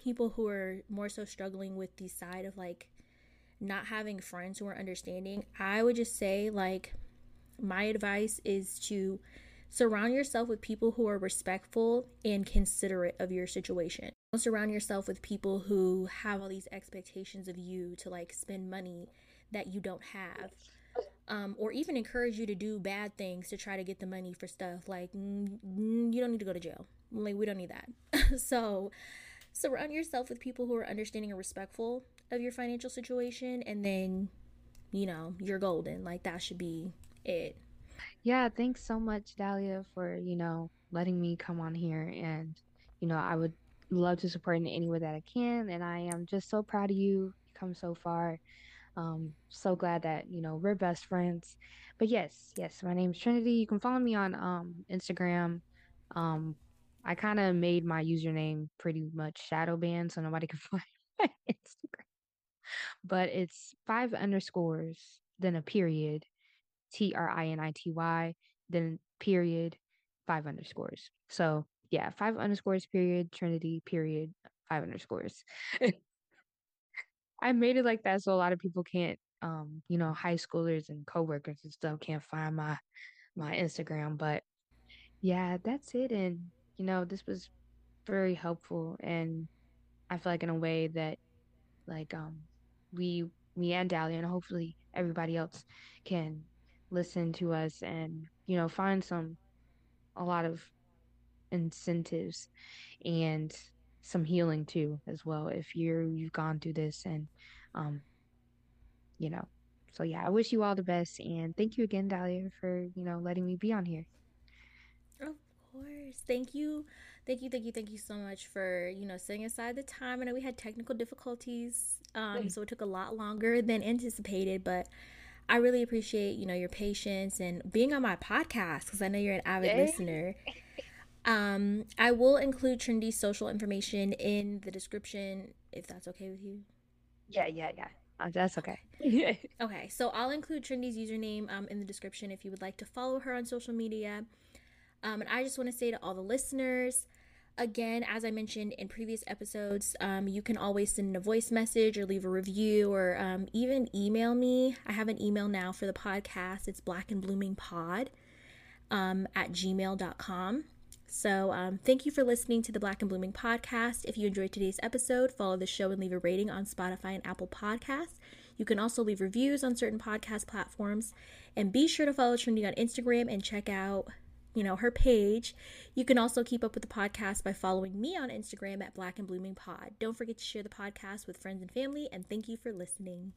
people who are more so struggling with the side of like not having friends who are understanding, I would just say like my advice is to surround yourself with people who are respectful and considerate of your situation. Don't surround yourself with people who have all these expectations of you to like spend money that you don't have. Um, or even encourage you to do bad things to try to get the money for stuff like mm, mm you don't need to go to jail like we don't need that so surround yourself with people who are understanding and respectful of your financial situation and then you know you're golden. Like that should be it. Yeah thanks so much dahlia for you know letting me come on here. And you know i would love to support in any way that i can. And i am just so proud of you. You come so far. Um so glad that you know we're best friends. But yes yes my name's trinity. You can follow me on um instagram um I kind of made my username pretty much shadow banned so nobody can find my Instagram. But it's five underscores, then a period, T R I N I T Y, then period, five underscores. So yeah, five underscores, period, Trinity, period, five underscores. I made it like that so a lot of people can't, um, you know, high schoolers and coworkers and stuff can't find my my Instagram. But yeah, that's it. And you know, this was very helpful and I feel like in a way that like um we me and Dahlia and hopefully everybody else can listen to us and you know find some a lot of incentives and some healing too as well if you're you've gone through this and um you know. So yeah i wish you all the best and thank you again dahlia for you know letting me be on here course. Thank you. Thank you, thank you, thank you so much for, you know, setting aside the time. I know we had technical difficulties, um, so it took a lot longer than anticipated, but I really appreciate, you know, your patience and being on my podcast because I know you're an avid Yay. listener. Um, I will include Trinity's social information in the description if that's okay with you. Yeah, yeah, yeah. Uh, that's okay. Okay, so I'll include Trindy's username um, in the description if you would like to follow her on social media. Um, and I just want to say to all the listeners, again, as I mentioned in previous episodes, um, you can always send a voice message or leave a review or um, even email me. I have an email now for the podcast. It's black and blooming pod um, at gmail.com. So, um, thank you for listening to the Black and Blooming podcast. If you enjoyed today's episode, follow the show and leave a rating on Spotify and Apple Podcasts. You can also leave reviews on certain podcast platforms. And be sure to follow Trinity on Instagram and check out, you know, her page. You can also keep up with the podcast by following me on Instagram at Black and Blooming Pod. Don't forget to share the podcast with friends and family, and thank you for listening.